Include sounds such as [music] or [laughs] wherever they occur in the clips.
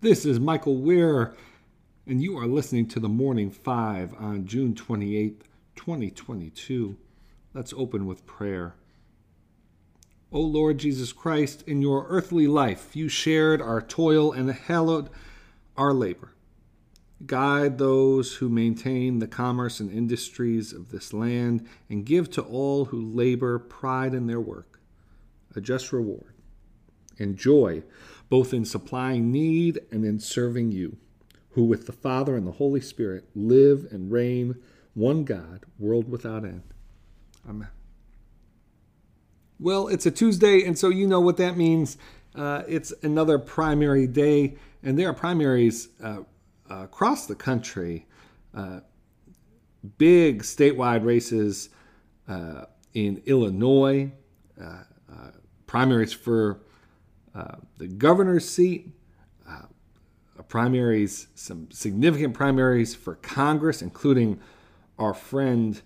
This is Michael Wear, and you are listening to the Morning Five on June 28th, 2022. Let's open with prayer. O Lord Jesus Christ, in your earthly life you shared our toil and hallowed our labor. Guide those who maintain the commerce and industries of this land, and give to all who labor pride in their work, a just reward, and joy both in supplying need and in serving you, who with the Father and the Holy Spirit live and reign, one God, world without end. Amen. Well, it's a Tuesday, and so you know what that means. Uh, it's another primary day, and there are primaries uh, across the country. Uh, big statewide races uh, in Illinois, uh, uh, primaries for uh, the governor's seat, uh, primaries, some significant primaries for Congress, including our friend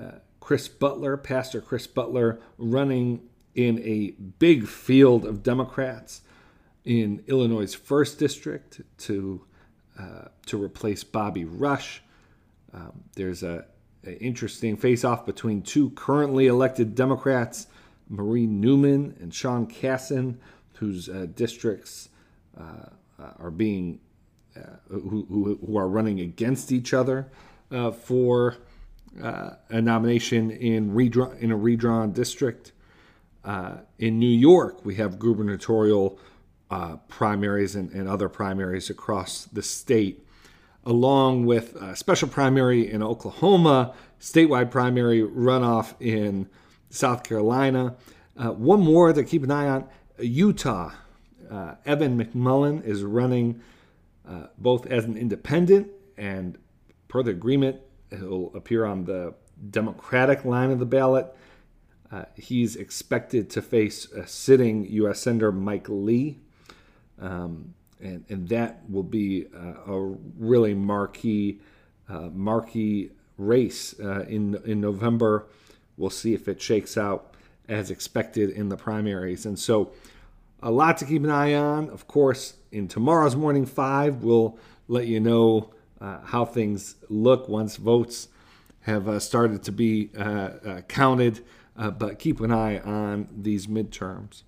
uh, Chris Butler, Pastor Chris Butler, running in a big field of Democrats in Illinois' first district to uh, to replace Bobby Rush. Um, there's a, a interesting face-off between two currently elected Democrats, Marie Newman and Sean Casten, whose uh, districts uh, uh, are being who, who, who, are running against each other for a nomination in redraw in a redrawn district. in New York, we have gubernatorial primaries and, and other primaries across the state along with a special primary in Oklahoma, statewide primary runoff in South Carolina. Uh, one more to keep an eye on Utah, uh, Evan McMullin is running uh, both as an independent and per the agreement, he'll appear on the Democratic line of the ballot. Uh, he's expected to face sitting U.S. Senator Mike Lee, um, and, and that will be uh, a really marquee uh, marquee race uh, in in November. We'll see if it shakes out as expected in the primaries. And so, a lot to keep an eye on. Of course, in tomorrow's morning five, we'll let you know uh, how things look once votes have uh, started to be uh, uh counted. Uh, but keep an eye on these midterms.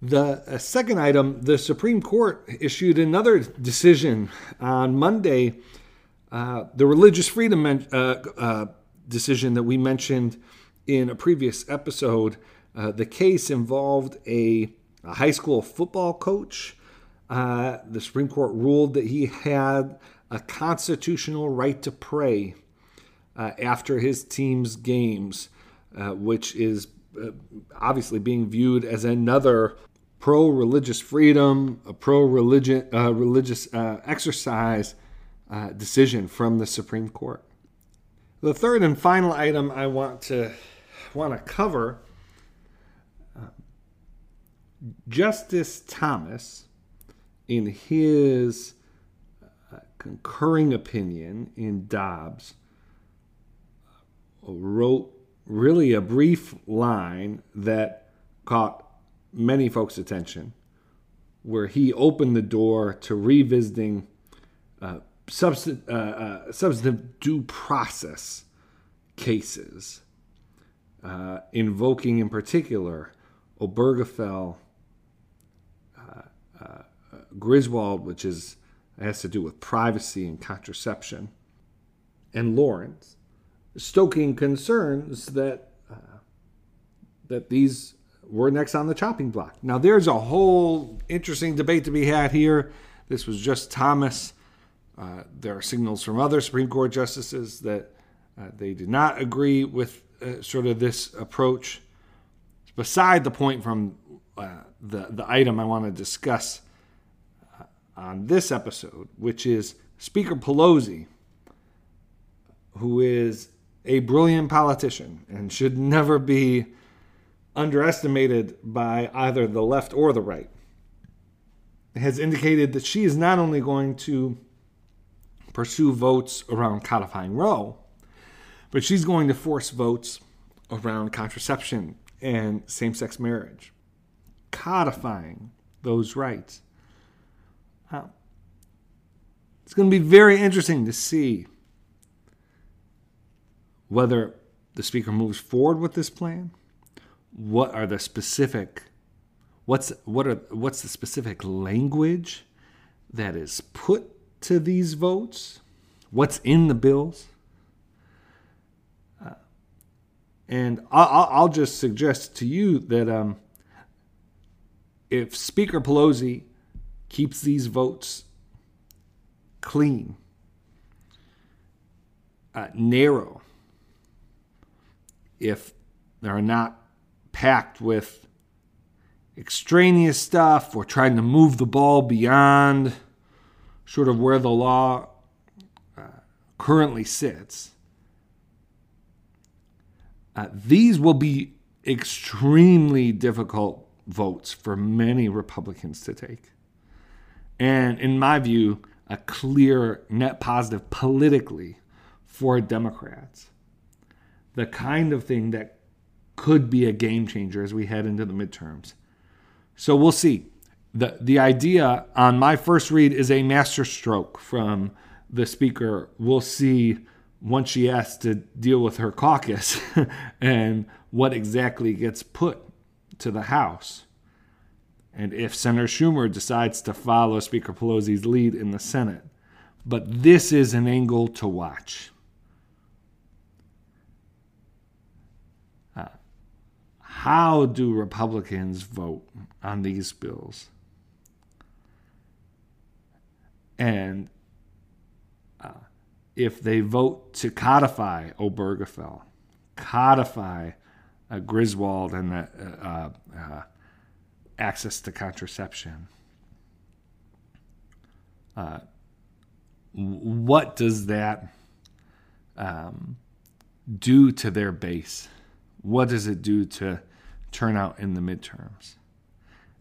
The uh, second item the Supreme Court issued another decision on Monday. the religious freedom decision that we mentioned in a previous episode, uh, the case involved a, a, high school football coach. Uh, the Supreme Court ruled that he had a constitutional right to pray uh, after his team's games, uh, which is uh, obviously being viewed as another pro religious freedom, a pro religion uh, religious exercise decision from the Supreme Court. The third and final item I want to want to cover uh, Justice Thomas, in his uh, concurring opinion in Dobbs, uh, wrote really a brief line that caught many folks' attention, where he opened the door to revisiting uh, uh, uh, substantive due process cases uh, invoking in particular Obergefell, uh, uh, Griswold, which is has to do with privacy and contraception, and Lawrence, stoking concerns that uh, that these were next on the chopping block. Now, there's a whole interesting debate to be had here. This was just Thomas. Uh, there are signals from other Supreme Court justices that uh, they did not agree with uh, sort of this approach. Beside the point from uh, the the item I want to discuss uh, on this episode, which is Speaker Pelosi, who is a brilliant politician and should never be underestimated by either the left or the right, has indicated that she is not only going to pursue votes around codifying Roe, but she's going to force votes around contraception and same sex marriage, codifying those rights. It's going to be very interesting to see whether the speaker moves forward with this plan. What are the specific what's what are what's the specific language that is put to these votes? What's in the bills? Uh, and I'll, just suggest to you that um, if Speaker Pelosi keeps these votes clean, uh, narrow, if they're not packed with extraneous stuff or trying to move the ball beyond sort of where the law uh, currently sits, uh, these will be extremely difficult votes for many Republicans to take. And in my view, a clear net positive politically for Democrats. The kind of thing that could be a game changer as we head into the midterms. So we'll see. The, the idea on my first read is a masterstroke from the speaker. We'll see once she has to deal with her caucus [laughs] and what exactly gets put to the House. And if Senator Schumer decides to follow Speaker Pelosi's lead in the Senate. But this is an angle to watch. Uh, how do Republicans vote on these bills? And uh, if they vote to codify Obergefell, codify uh, Griswold and the uh, uh, access to contraception. Uh, what does that um, do to their base? What does it do to turnout in the midterms?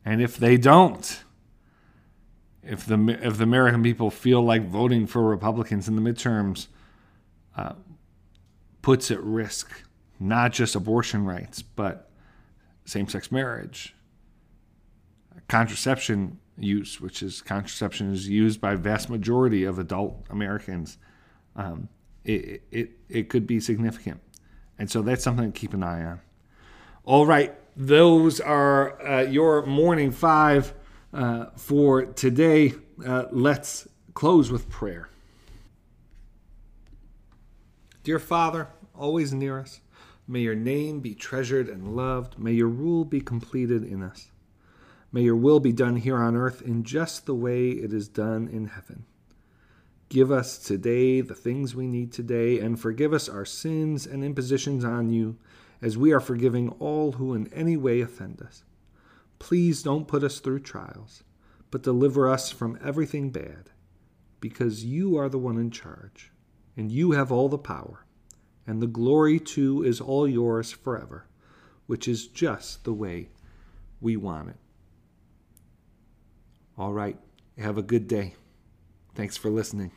And if they don't, if the if the American people feel like voting for Republicans in the midterms uh, puts at risk not just abortion rights but same-sex marriage, contraception use, which is contraception is used by vast majority of adult Americans, um, it, it, it could be significant. And so that's something to keep an eye on. All right, those are uh, your morning five uh, for today. Uh, let's close with prayer. Dear Father, always near us, may your name be treasured and loved. May your rule be completed in us. May your will be done here on earth in just the way it is done in heaven. Give us today the things we need today, and forgive us our sins and impositions on you, as we are forgiving all who in any way offend us. Please don't put us through trials, but deliver us from everything bad, because you are the one in charge, and you have all the power, and the glory too is all yours forever, which is just the way we want it. All right. Have a good day. Thanks for listening.